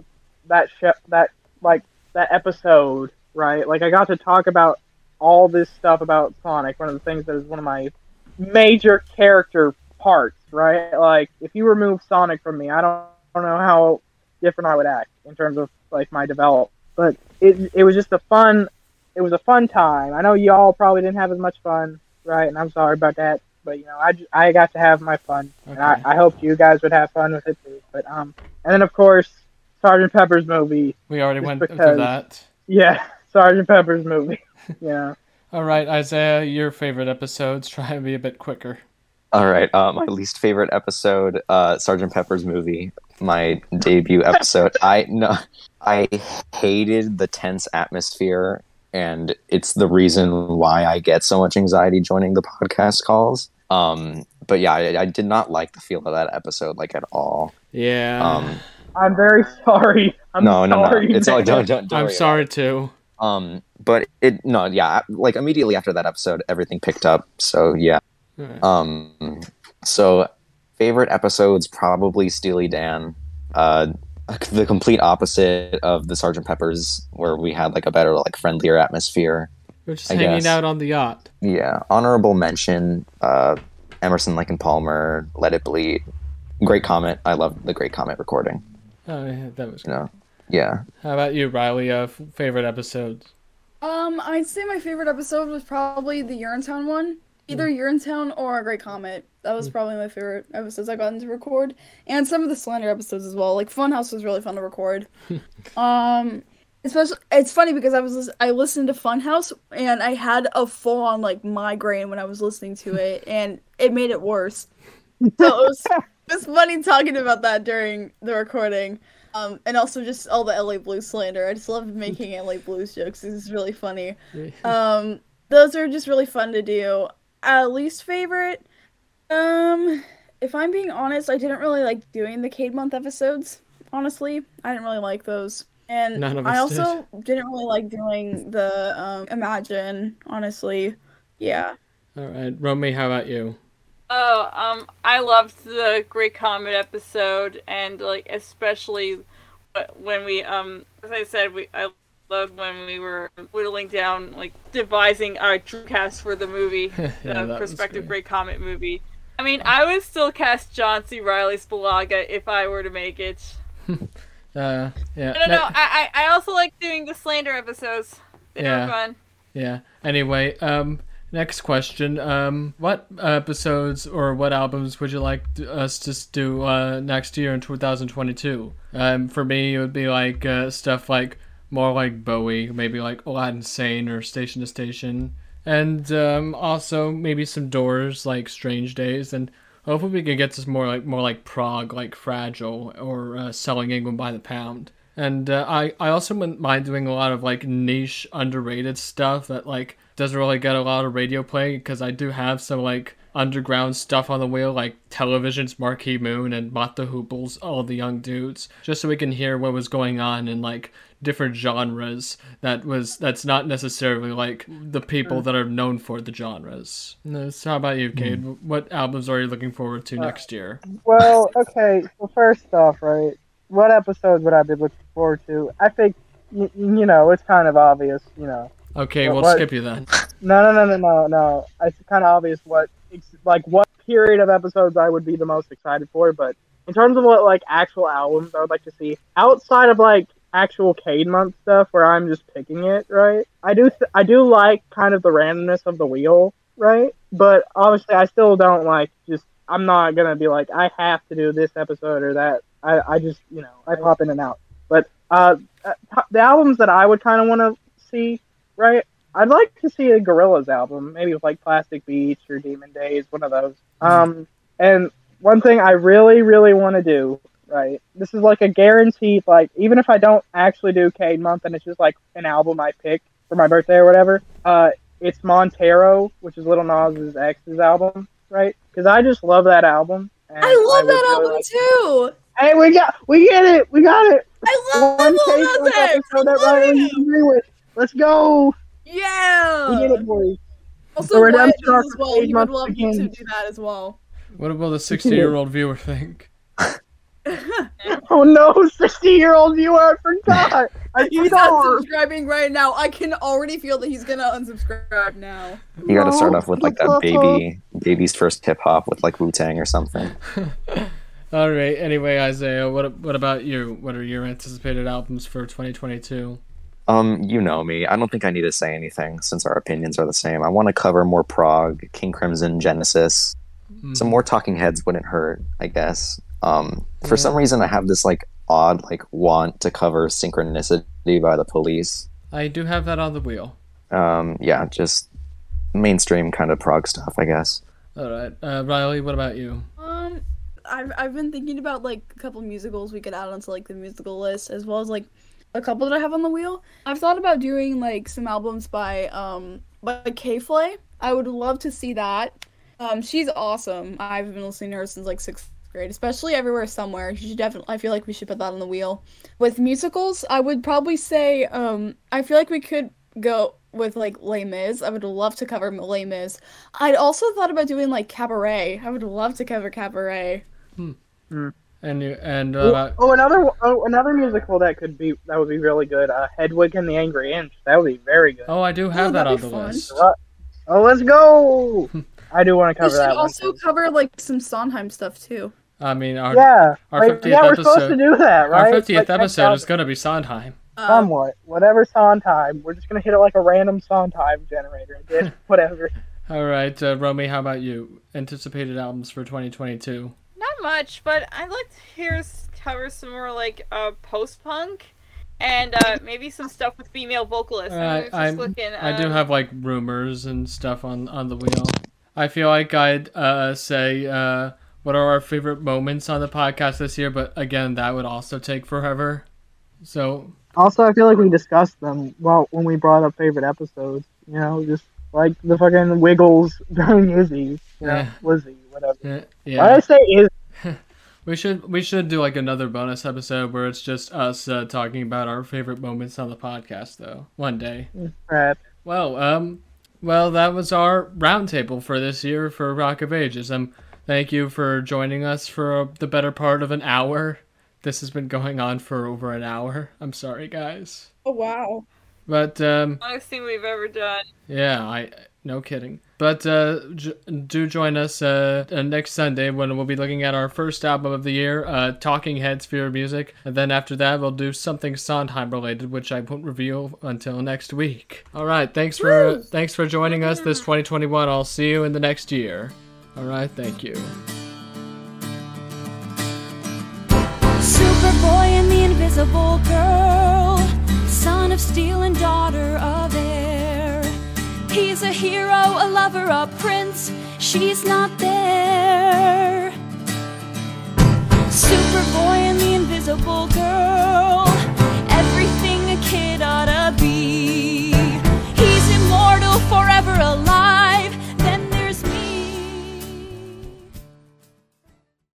that sh- that like that episode, right? Like I got to talk about all this stuff about Sonic. One of the things that is one of my major character parts, right? Like if you remove Sonic from me, I don't, don't know how different I would act in terms of like my develop. But it it was just a fun it was a fun time. I know y'all probably didn't have as much fun, right? And I'm sorry about that. But you know, I, I got to have my fun, and I, I hoped you guys would have fun with it too. But um, and then of course, Sergeant Pepper's movie. We already went because- through that. Yeah, [LAUGHS] Sergeant Pepper's movie. [LAUGHS] yeah. All right, Isaiah, your favorite episodes. Try and be a bit quicker. All right, uh, my least favorite episode, uh, Sergeant Pepper's movie, my debut episode. [LAUGHS] I no, I hated the tense atmosphere, and it's the reason why I get so much anxiety joining the podcast calls. Um, but yeah, I, I did not like the feel of that episode like at all. Yeah. Um, I'm very sorry. I'm no, no, no, sorry. it's all man. don't don't. don't I'm worry about sorry too. Um, but it no, yeah, like immediately after that episode, everything picked up. So yeah. Alright. Um, so favorite episodes probably Steely Dan. Uh, the complete opposite of the Sergeant Pepper's, where we had like a better, like friendlier atmosphere. We're just I hanging guess. out on the yacht. Yeah, honorable mention. Uh, Emerson, Lake and Palmer, Let It Bleed. Great Comet. I love the Great Comet recording. Oh, yeah, that was You good. know, yeah. How about you, Riley? Uh, f- favorite episodes? Um, I'd say my favorite episode was probably the Urinetown one. Either Urinetown or A Great Comet. That was probably my favorite episodes I gotten to record. And some of the Slender episodes as well. Like Funhouse was really fun to record. [LAUGHS] um especially it's funny because I was I listened to Funhouse and I had a full on like migraine when I was listening to it [LAUGHS] and it made it worse. So it was it was funny talking about that during the recording. Um, and also just all the LA Blues slander. I just love making LA Blues jokes. It's really funny. Um, those are just really fun to do. Uh, least favorite, um, if I'm being honest, I didn't really like doing the Cade Month episodes. Honestly, I didn't really like those, and None of I also didn't really like doing the um, Imagine. Honestly, yeah. All right, Romy, how about you? Oh, um, I loved the Great Comet episode, and like especially when we, um, as I said, we I loved when we were whittling down, like devising our drew cast for the movie, [LAUGHS] Yeah, the prospective great. Comet movie. I mean, I would still cast John C. Reilly Spalaga if I were to make it. [LAUGHS] Uh, yeah. I don't know. I, I I also like doing the slander episodes. They Yeah. fun. Yeah. Anyway, um, next question. Um, what episodes or what albums would you like us to do uh, next year in 2022? Um, for me, it would be like uh, stuff like more like Bowie, maybe like Aladdin Sane or Station to Station, and um, also maybe some Doors like Strange Days, and hopefully we can get to more like more like prog, like Fragile or uh, Selling England by the Pound. And uh, I, I also wouldn't mind doing a lot of like niche, underrated stuff that like doesn't really get a lot of radio play because I do have some like underground stuff on the wheel, like television's Marquee Moon and Mott the Hooples, all the young dudes, just so we can hear what was going on in like different genres that was that's not necessarily like the people that are known for the genres. No, So how about you, Cade? Hmm. What albums are you looking forward to uh, next year? Well, okay. So first off, right, what episode would I be looking forward to? I think you, you know it's kind of obvious. You know, Okay, What- we'll what- skip you then. no, no, no, no, no, no. It's kind of obvious what ex- like what period of episodes I would be the most excited for. But in terms of what like actual albums I would like to see outside of like actual Cade month stuff where I'm just picking it, right? I do th- I do like kind of the randomness of the wheel, right? But obviously I still don't like just I'm not gonna be like I have to do this episode or that. I, I just you know I pop in and out. But uh, uh, the albums that I would kind of want to see, right? I'd like to see a Gorillaz album, maybe with like Plastic Beach or Demon Days, one of those. Um, and one thing I really, really want to do, right? This is like a guaranteed, like even if I don't actually do Cade Month and it's just like an album I pick for my birthday or whatever, uh, it's Montero, which is Lil Nas X's album, right? Because I just love that album. and I love would that album like- too. Hey, we got, we get it, we got it. I love One Lil Nas Month X. episode that I love Riley agree with. Let's go. Yeah. We did it, boys. Also, The Wyatt redemption does as well. He would love you to do that as well. What will the 60 year old viewer think? Oh no, 60 year old viewer, I forgot. I [LAUGHS] He's forgot. unsubscribing right now. I can already feel that he's gonna unsubscribe now. You got to start off with like that baby, baby's first hip hop with like Wu Tang or something. [LAUGHS] All right. Anyway, Isaiah, what what about you? What are your anticipated albums for 2022? Um, you know me. I don't think I need to say anything since our opinions are the same. I want to cover more prog, King Crimson, Genesis. Some more Talking Heads wouldn't hurt, I guess. Um, for some reason, I have this like odd like want to cover Synchronicity by the Police. I do have that on the wheel. Um, yeah, just mainstream kind of prog stuff, I guess. All right, uh, Riley, what about you? Um, I've I've been thinking about like a couple musicals we could add onto like the musical list, as well as like a couple that I have on the wheel. I've thought about doing like some albums by um by K Flay. I would love to see that. Um, she's awesome. I've been listening to her since like sixth grade, especially everywhere somewhere. She should definitely. I feel like we should put that on the wheel. With musicals, I would probably say um I feel like we could go with like Les Mis. I would love to cover Les Mis. I'd also thought about doing like Cabaret. I would love to cover Cabaret. And you and Oh, uh, oh, another oh, another musical that could be that would be really good. Uh, Hedwig and the Angry Inch. That would be very good. oh, I do have Oh, that on the fun. list. Oh, let's go! [LAUGHS] I do want to We cover should that also one. cover like some Sondheim stuff too. I mean, our Yeah, our like, 50th yeah, we're supposed to episode- do that, our right? 50th Like, episode is gonna be Sondheim. Uh, somewhat whatever Sondheim. We're just gonna hit it like a random Sondheim generator. Just [LAUGHS] whatever. All right, uh, Romy, how about you? Anticipated albums for 2022. Not much, but I'd like to hear cover some more like uh post punk and uh maybe some stuff with female vocalists. I, Uh, just I looking, I do um, have like rumors and stuff on on the wheel. I feel like I'd uh, say uh, what are our favorite moments on the podcast this year, but again, that would also take forever. So Also, I feel like we discussed them well when we brought up favorite episodes. You know, just like the fucking Wiggles [LAUGHS] during Izzy, you know, Yeah. Lizzie, whatever. yeah, Why did I say Izzy? [LAUGHS] we should we should do like another bonus episode where it's just us uh, talking about our favorite moments on the podcast, though. One day. Crap. Well, um, well, that was our roundtable for this year for Rock of Ages. Um, thank you for joining us for the better part of an hour. This has been going on for over an hour. I'm sorry, guys, Oh wow. but um, longest thing we've ever done. yeah, I No kidding. But uh, j- do join us uh, uh, next Sunday when we'll be looking at our first album of the year, uh, Talking Heads Fear Music. And then after that, we'll do something Sondheim related, which I won't reveal until next week. All right. Thanks for thanks for joining us this 2021. I'll see you in the next year. All right. Thank you. Superboy and the Invisible Girl, son of steel and daughter of air. He's a hero, a lover, a prince. She's not there. Superboy and the invisible girl. Everything a kid ought to be. He's immortal, forever alive.